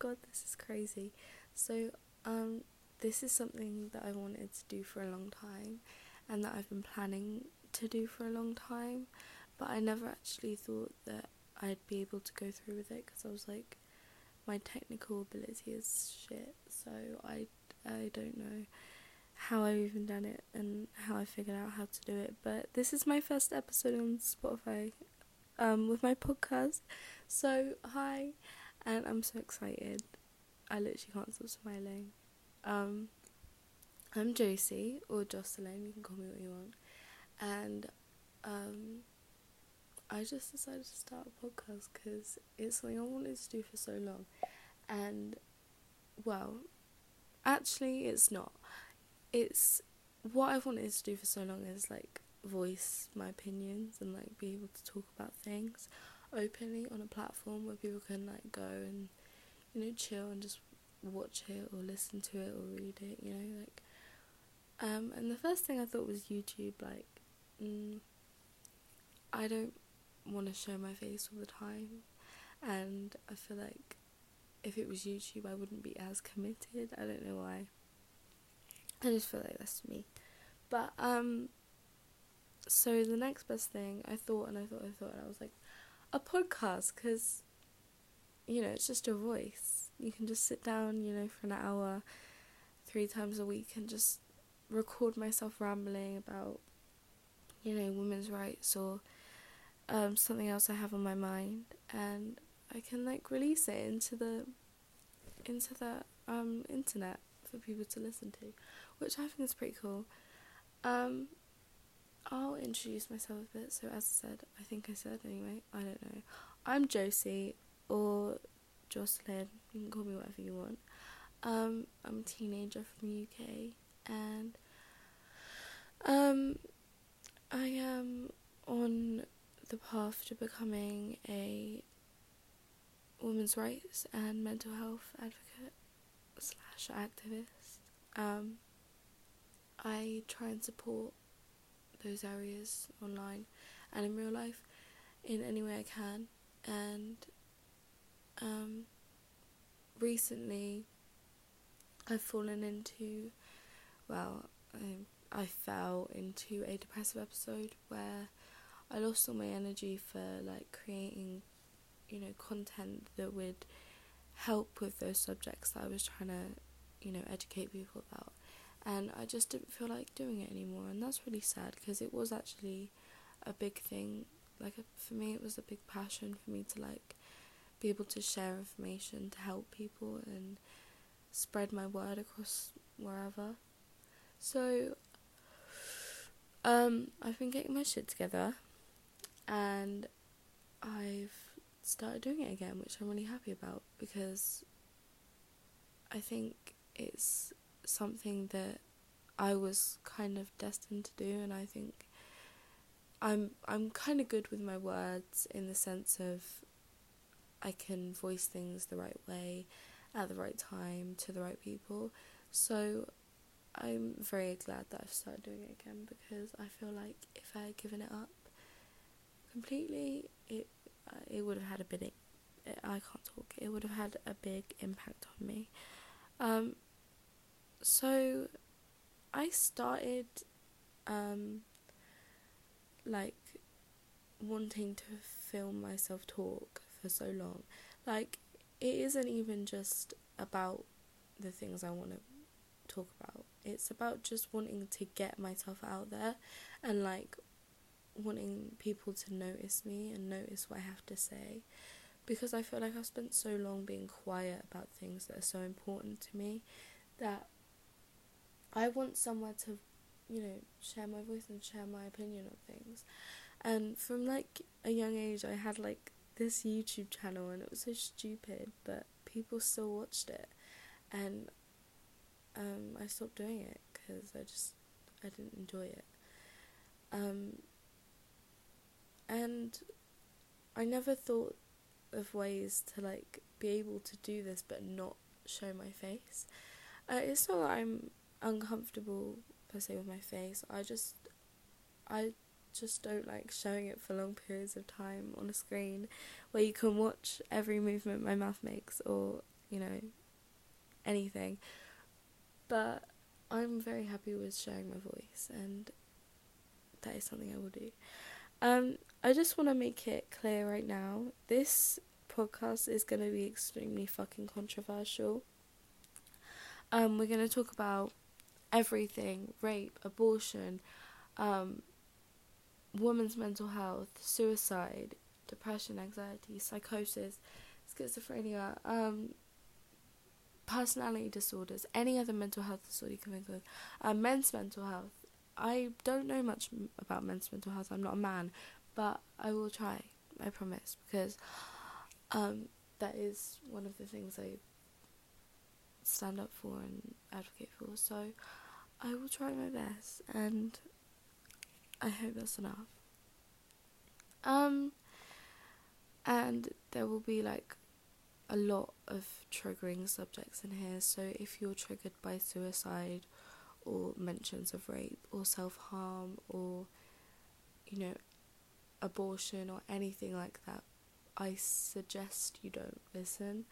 god, this is crazy. So, um, this is something that I wanted to do for a long time and that I've been planning to do for a long time, but I never actually thought that I'd be able to go through with it because I was like, my technical ability is shit, so I, I don't know how I've even done it and how I figured out how to do it. But this is my first episode on Spotify um, with my podcast. So, hi, and I'm so excited. I literally can't stop smiling. Um, I'm Josie, or Jocelyn, you can call me what you want. And um, I just decided to start a podcast because it's something I wanted to do for so long. And, well, actually, it's not. It's what I've wanted to do for so long is like voice my opinions and like be able to talk about things openly on a platform where people can like go and you know chill and just watch it or listen to it or read it you know like um and the first thing I thought was YouTube like mm, I don't want to show my face all the time and I feel like if it was YouTube I wouldn't be as committed I don't know why. I just feel like that's me. But um so the next best thing I thought and I thought I thought and I was like a podcast because you know it's just a voice. You can just sit down you know for an hour three times a week and just record myself rambling about you know women's rights or um, something else I have on my mind. And I can like release it into the into the um, internet for people to listen to which I think is pretty cool. Um, I'll introduce myself a bit. So, as I said, I think I said anyway, I don't know. I'm Josie or Jocelyn. You can call me whatever you want. Um, I'm a teenager from the UK and um, I am on the path to becoming a women's rights and mental health advocate slash activist. Um, I try and support those areas online and in real life in any way I can. And um, recently, I've fallen into, well, I, I fell into a depressive episode where I lost all my energy for like creating, you know, content that would help with those subjects that I was trying to, you know, educate people about and I just didn't feel like doing it anymore, and that's really sad because it was actually a big thing. Like for me, it was a big passion for me to like be able to share information to help people and spread my word across wherever. So, um, I've been getting my shit together, and I've started doing it again, which I'm really happy about because I think it's something that I was kind of destined to do, and I think I'm I'm kind of good with my words in the sense of I can voice things the right way at the right time to the right people. So I'm very glad that I've started doing it again because I feel like if I had given it up completely, it uh, it would have had a big I can't talk. It would have had a big impact on me. Um, so I started um like wanting to film myself talk for so long. Like it isn't even just about the things I want to talk about. It's about just wanting to get myself out there and like wanting people to notice me and notice what I have to say because I feel like I've spent so long being quiet about things that are so important to me that I want somewhere to, you know, share my voice and share my opinion on things. And from like a young age, I had like this YouTube channel, and it was so stupid, but people still watched it, and um, I stopped doing it because I just I didn't enjoy it. Um, and I never thought of ways to like be able to do this but not show my face. Uh, it's not that I'm uncomfortable per se with my face. I just I just don't like showing it for long periods of time on a screen where you can watch every movement my mouth makes or you know, anything. But I'm very happy with sharing my voice, and that is something I will do. Um, I just want to make it clear right now this podcast is going to be extremely fucking controversial. Um, we're going to talk about everything rape, abortion, um, women's mental health, suicide, depression, anxiety, psychosis, schizophrenia, um, personality disorders, any other mental health disorder you can think of, uh, men's mental health. I don't know much about men's mental health. I'm not a man, but I will try. I promise because um, that is one of the things I stand up for and advocate for. So I will try my best, and I hope that's enough. Um, and there will be like a lot of triggering subjects in here. So if you're triggered by suicide or mentions of rape or self harm or you know abortion or anything like that, I suggest you don't listen.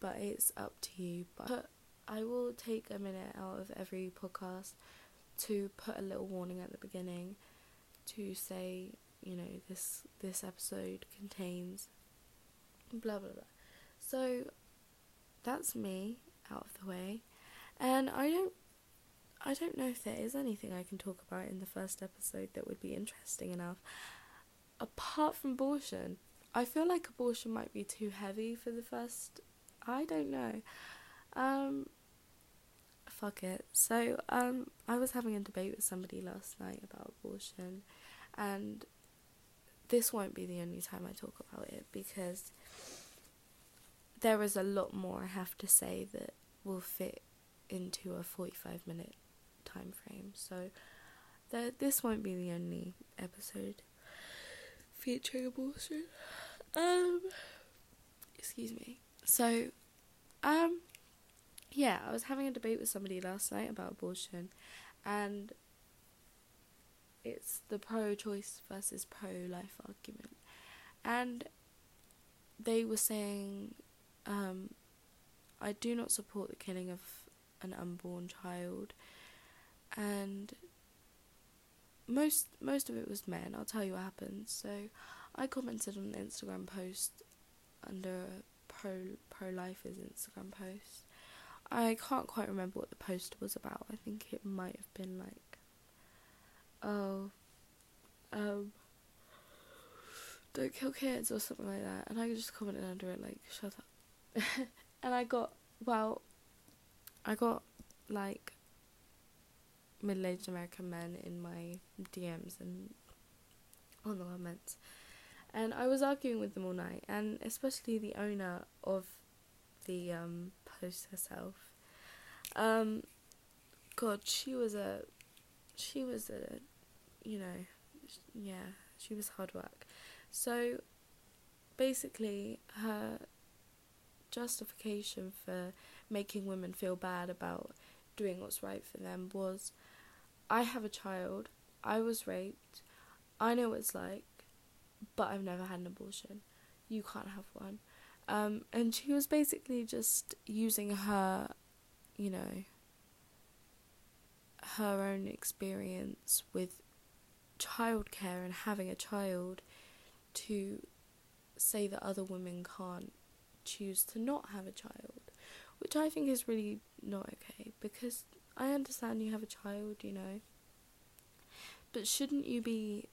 But it's up to you. But I will take a minute out of every podcast to put a little warning at the beginning to say, you know, this this episode contains blah blah blah. So that's me out of the way. And I don't I don't know if there is anything I can talk about in the first episode that would be interesting enough. Apart from abortion. I feel like abortion might be too heavy for the first I don't know. Um fuck it. So, um I was having a debate with somebody last night about abortion and this won't be the only time I talk about it because there is a lot more I have to say that will fit into a 45 minute time frame. So that this won't be the only episode featuring abortion. Um excuse me. So um yeah, I was having a debate with somebody last night about abortion and it's the pro choice versus pro life argument. And they were saying, um, I do not support the killing of an unborn child. And most most of it was men. I'll tell you what happened. So I commented on an Instagram post under pro pro lifers Instagram post. I can't quite remember what the post was about. I think it might have been like oh, um, don't kill kids or something like that. And I just commented under it like, shut up. and I got, well, I got like middle aged American men in my DMs and on the comments. And I was arguing with them all night, and especially the owner of the um, post herself. Um, God, she was a, she was a you know, yeah, she was hard work. So basically, her justification for making women feel bad about doing what's right for them was I have a child, I was raped, I know what it's like, but I've never had an abortion. You can't have one. Um, and she was basically just using her, you know, her own experience with childcare and having a child to say that other women can't choose to not have a child, which I think is really not okay because I understand you have a child, you know, but shouldn't you be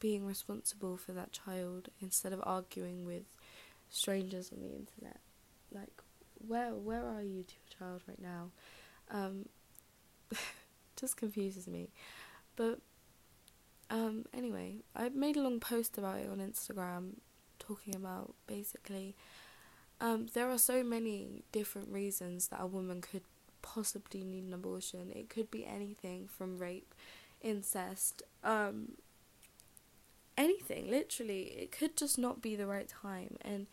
being responsible for that child instead of arguing with strangers on the internet? Like, where where are you your child right now? Um, just confuses me, but um, anyway, I made a long post about it on Instagram talking about basically um, there are so many different reasons that a woman could possibly need an abortion. It could be anything from rape, incest, um, anything, literally. It could just not be the right time. And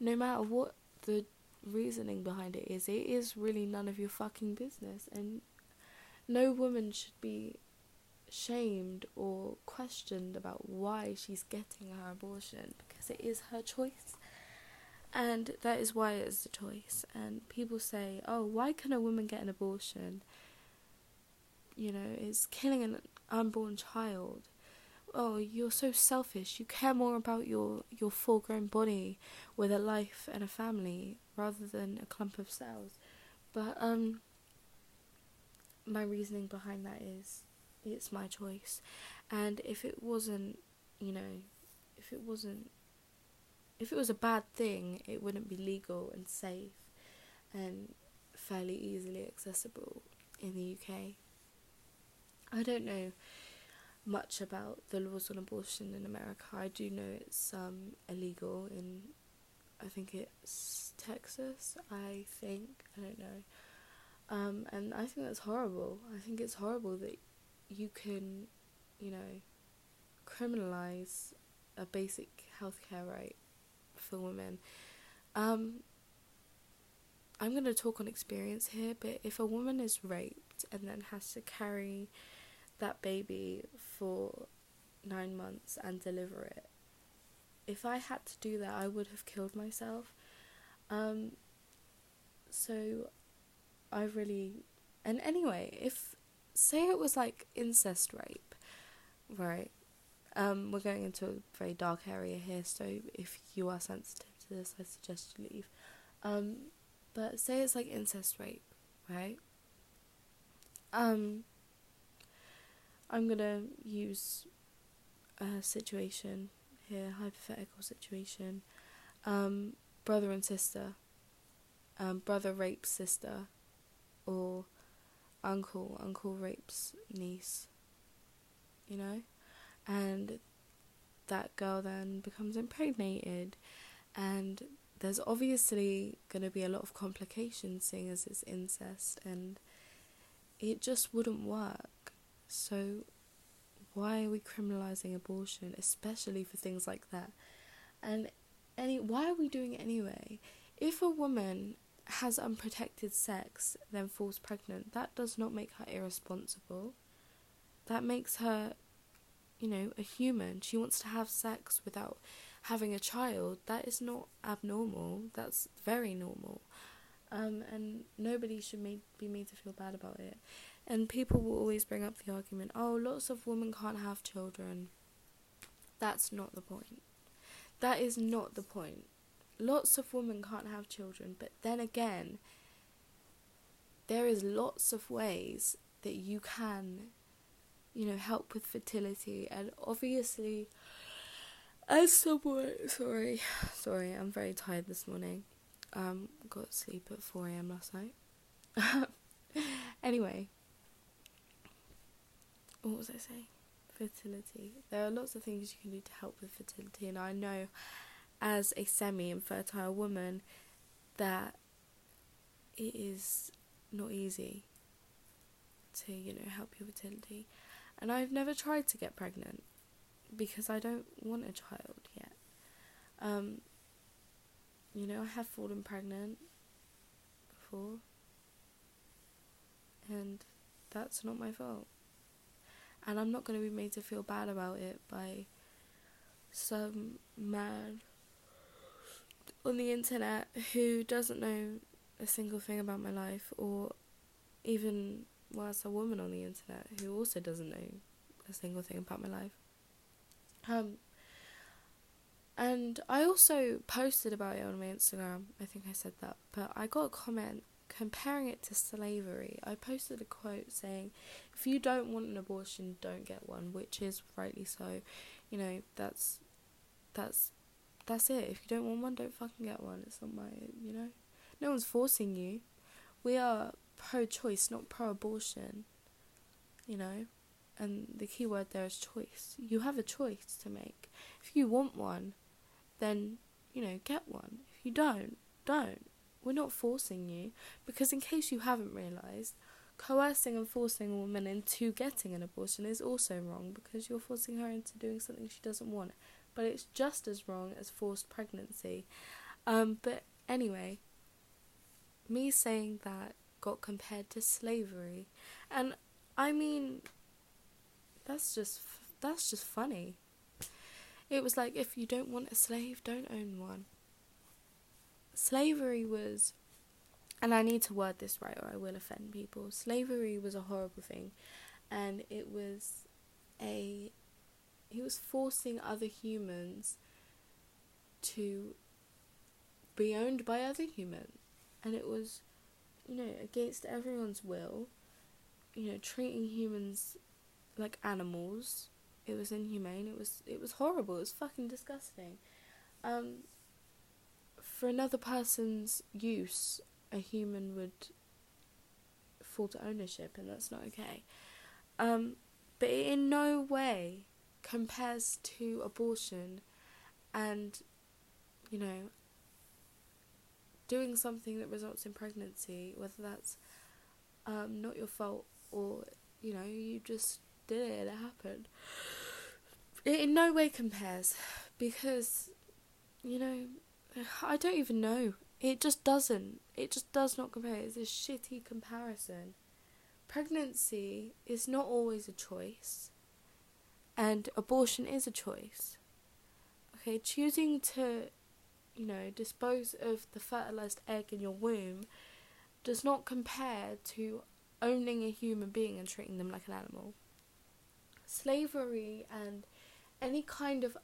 no matter what the reasoning behind it is, it is really none of your fucking business. And no woman should be shamed or questioned about why she's getting her abortion because it is her choice. And that is why it is a choice. And people say, oh, why can a woman get an abortion? You know, it's killing an unborn child. Oh, you're so selfish. You care more about your, your full grown body with a life and a family rather than a clump of cells. But, um, my reasoning behind that is it's my choice. And if it wasn't, you know, if it wasn't if it was a bad thing, it wouldn't be legal and safe and fairly easily accessible in the UK. I don't know much about the laws on abortion in America. I do know it's um, illegal in, I think it's Texas. I think I don't know, um, and I think that's horrible. I think it's horrible that you can, you know, criminalize a basic healthcare right for women. Um, I'm going to talk on experience here, but if a woman is raped and then has to carry that baby for nine months and deliver it, if I had to do that, I would have killed myself. Um, so I really. And anyway, if. Say it was like incest rape, right? Um, we're going into a very dark area here, so if you are sensitive to this, I suggest you leave. Um, but say it's like incest rape, right? Um, I'm gonna use a situation here, hypothetical situation. Um, brother and sister. Um, brother rapes sister, or uncle uncle rapes niece. You know and that girl then becomes impregnated and there's obviously going to be a lot of complications seeing as it's incest and it just wouldn't work so why are we criminalizing abortion especially for things like that and any why are we doing it anyway if a woman has unprotected sex then falls pregnant that does not make her irresponsible that makes her you know, a human. She wants to have sex without having a child. That is not abnormal. That's very normal. Um, and nobody should made, be made to feel bad about it. And people will always bring up the argument oh, lots of women can't have children. That's not the point. That is not the point. Lots of women can't have children, but then again, there is lots of ways that you can you know, help with fertility. And obviously, as someone, sorry, sorry, I'm very tired this morning. Um, got sleep at 4 a.m. last night. anyway, what was I saying? Fertility. There are lots of things you can do to help with fertility, and I know as a semi infertile woman that it is not easy to, you know, help your fertility. And I've never tried to get pregnant because I don't want a child yet. Um, you know, I have fallen pregnant before, and that's not my fault. And I'm not going to be made to feel bad about it by some man on the internet who doesn't know a single thing about my life or even as a woman on the internet who also doesn't know a single thing about my life. Um, and I also posted about it on my Instagram. I think I said that, but I got a comment comparing it to slavery. I posted a quote saying, "If you don't want an abortion, don't get one," which is rightly so. You know, that's that's that's it. If you don't want one, don't fucking get one. It's not my, you know, no one's forcing you. We are pro choice, not pro abortion. You know? And the key word there is choice. You have a choice to make. If you want one, then, you know, get one. If you don't, don't. We're not forcing you. Because, in case you haven't realised, coercing and forcing a woman into getting an abortion is also wrong because you're forcing her into doing something she doesn't want. But it's just as wrong as forced pregnancy. Um, but anyway, me saying that got compared to slavery. And I mean that's just that's just funny. It was like if you don't want a slave, don't own one. Slavery was, and I need to word this right or I will offend people. Slavery was a horrible thing, and it was a. He was forcing other humans to be owned by other humans, and it was, you know, against everyone's will. You know, treating humans like animals. It was inhumane. It was it was horrible. It was fucking disgusting. Um, for another person's use, a human would fall to ownership, and that's not okay. Um, but it in no way compares to abortion and, you know, doing something that results in pregnancy, whether that's um, not your fault or, you know, you just did it, it happened. It in no way compares because, you know, I don't even know. It just doesn't. It just does not compare. It's a shitty comparison. Pregnancy is not always a choice, and abortion is a choice. Okay, choosing to, you know, dispose of the fertilized egg in your womb does not compare to owning a human being and treating them like an animal. Slavery and any kind of,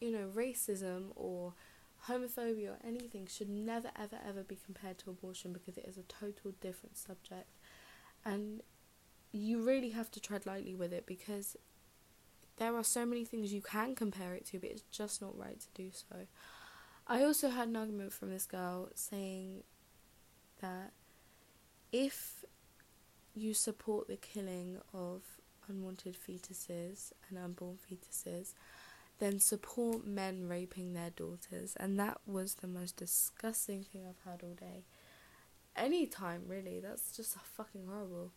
you know, racism or homophobia or anything should never ever ever be compared to abortion because it is a total different subject. And you really have to tread lightly with it because there are so many things you can compare it to but it's just not right to do so. I also had an argument from this girl saying that if you support the killing of unwanted fetuses and unborn fetuses then support men raping their daughters. And that was the most disgusting thing I've heard all day. Anytime, really. That's just fucking horrible.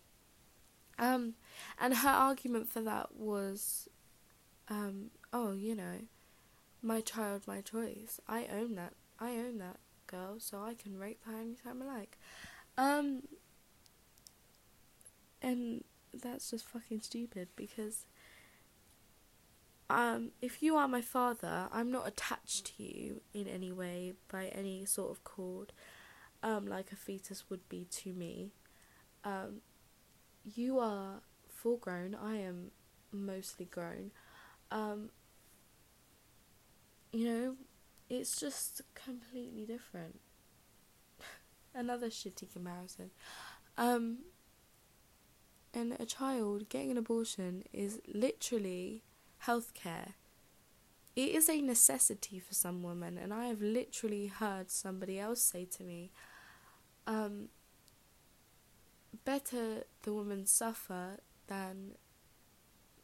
Um, and her argument for that was, um, oh, you know, my child, my choice. I own that. I own that girl, so I can rape her anytime I like. Um, and that's just fucking stupid because um, if you are my father, I'm not attached to you in any way by any sort of cord, um, like a fetus would be to me. Um, you are full grown, I am mostly grown. Um, you know, it's just completely different. Another shitty comparison. Um, and a child getting an abortion is literally healthcare. It is a necessity for some women, and I have literally heard somebody else say to me, um, better the woman suffer than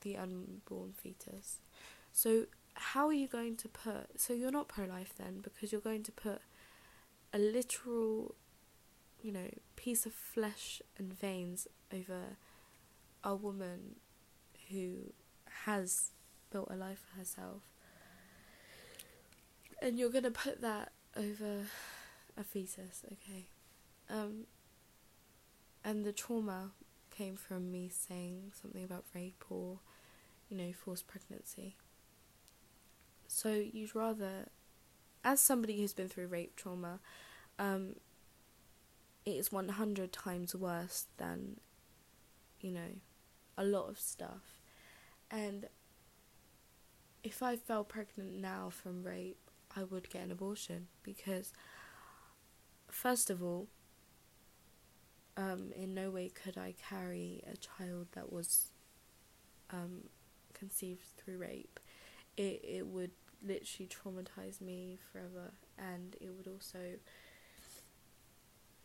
the unborn fetus. So, how are you going to put. So, you're not pro life then, because you're going to put a literal, you know, piece of flesh and veins over a woman who has built a life for herself. And you're gonna put that over a fetus, okay? Um, and the trauma came from me saying something about rape or, you know, forced pregnancy. So you'd rather, as somebody who's been through rape trauma, um, it is 100 times worse than, you know, a lot of stuff. And if I fell pregnant now from rape, I would get an abortion because, first of all, um, in no way could I carry a child that was um, conceived through rape. It it would literally traumatize me forever, and it would also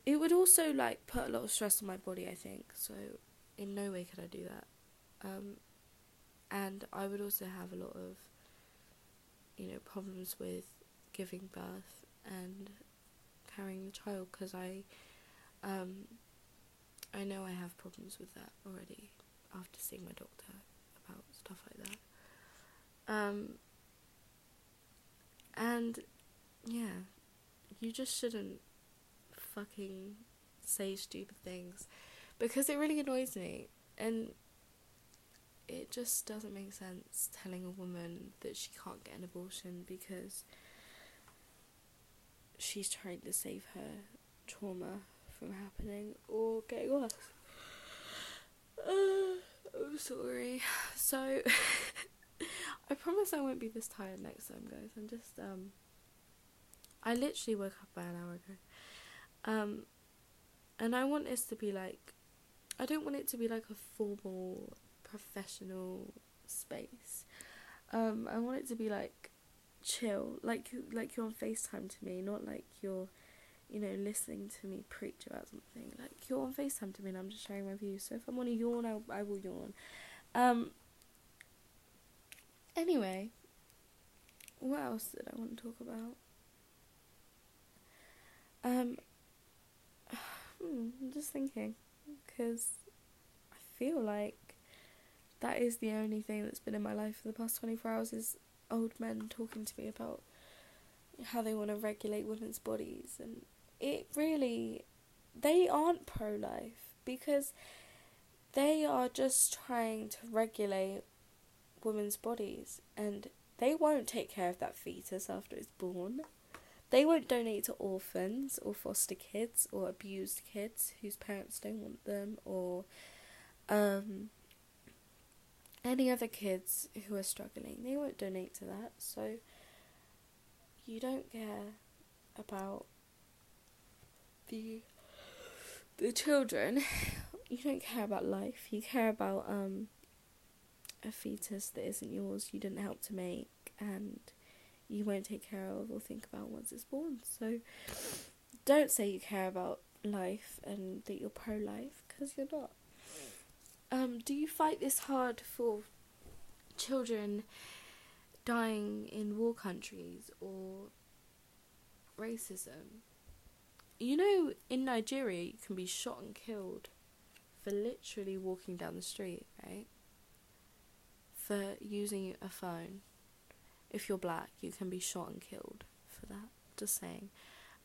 it would also like put a lot of stress on my body. I think so. In no way could I do that. Um, and I would also have a lot of you know, problems with giving birth and carrying the child because I, um, I know I have problems with that already after seeing my doctor about stuff like that. Um, and yeah, you just shouldn't fucking say stupid things because it really annoys me and it just doesn't make sense telling a woman that she can't get an abortion because she's trying to save her trauma from happening or getting worse. Uh, I'm sorry. So, I promise I won't be this tired next time, guys. I'm just, um, I literally woke up about an hour ago. Um, and I want this to be like, I don't want it to be like a formal, professional space. Um, I want it to be like chill, like like you're on FaceTime to me, not like you're, you know, listening to me preach about something. Like you're on FaceTime to me, and I'm just sharing my views. So if I want to yawn, I I will yawn. Um. Anyway, what else did I want to talk about? Um. Hmm, I'm just thinking, because I feel like that is the only thing that's been in my life for the past 24 hours is old men talking to me about how they want to regulate women's bodies and it really they aren't pro life because they are just trying to regulate women's bodies and they won't take care of that fetus after it's born. They won't donate to orphans or foster kids or abused kids whose parents don't want them or um any other kids who are struggling, they won't donate to that. So you don't care about the the children. You don't care about life. You care about um a fetus that isn't yours. You didn't help to make, and you won't take care of or think about once it's born. So don't say you care about life and that you're pro life because you're not. Um, do you fight this hard for children dying in war countries or racism? You know, in Nigeria, you can be shot and killed for literally walking down the street, right? For using a phone. If you're black, you can be shot and killed for that. Just saying.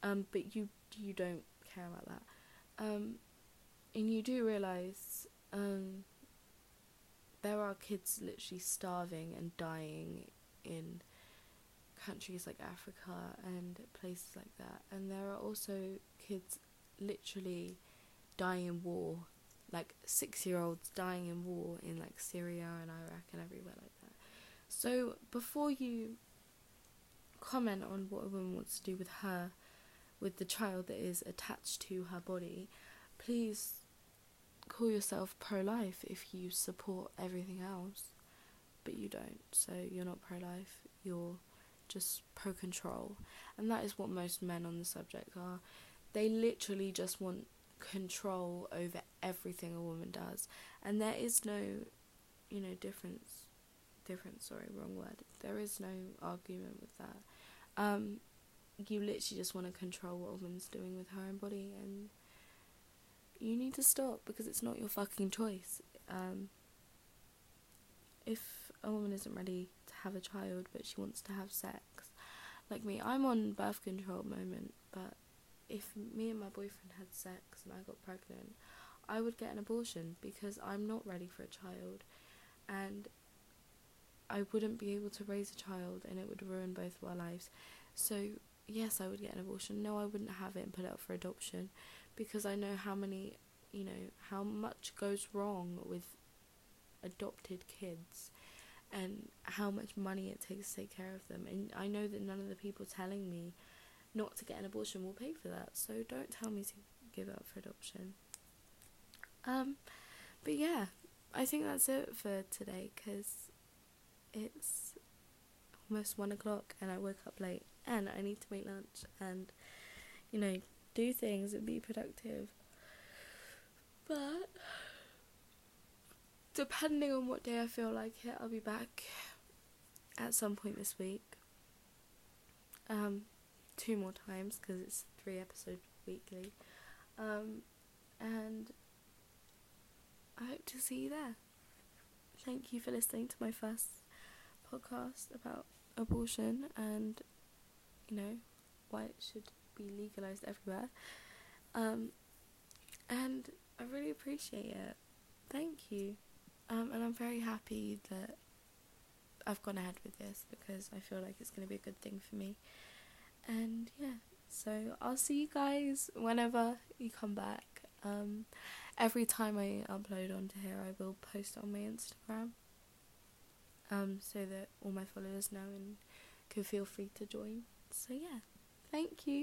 Um, but you you don't care about that. Um, and you do realize um, there are kids literally starving and dying in countries like Africa and places like that, and there are also kids literally dying in war, like six year olds dying in war in like Syria and Iraq and everywhere like that. So before you comment on what a woman wants to do with her, with the child that is attached to her body, please call yourself pro life if you support everything else, but you don't. So you're not pro life, you're just pro control. And that is what most men on the subject are. They literally just want control over everything a woman does. And there is no, you know, difference. Difference, sorry, wrong word. There is no argument with that. Um, you literally just want to control what a woman's doing with her own body and you need to stop because it's not your fucking choice. Um, if a woman isn't ready to have a child but she wants to have sex, like me, I'm on birth control at the moment, but if me and my boyfriend had sex and I got pregnant, I would get an abortion because I'm not ready for a child and I wouldn't be able to raise a child and it would ruin both of our lives. So, yes, I would get an abortion. No, I wouldn't have it and put it up for adoption because I know how many, you know, how much goes wrong with adopted kids and how much money it takes to take care of them. And I know that none of the people telling me not to get an abortion will pay for that. So don't tell me to give up for adoption. Um, but yeah, I think that's it for today because it's almost one o'clock and I woke up late and I need to make lunch and you know do things and be productive. But depending on what day I feel like it, I'll be back at some point this week. Um, two more times because it's three episodes weekly. Um, and I hope to see you there. Thank you for listening to my first podcast about abortion and, you know, why it should be legalized everywhere. Um, and I really appreciate it. Thank you. Um, and I'm very happy that I've gone ahead with this because I feel like it's going to be a good thing for me. And yeah, So I'll see you guys whenever you come back. Um, every time I upload onto here, I will post on my Instagram. Um, so that all my followers know and can feel free to join. So yeah, thank you.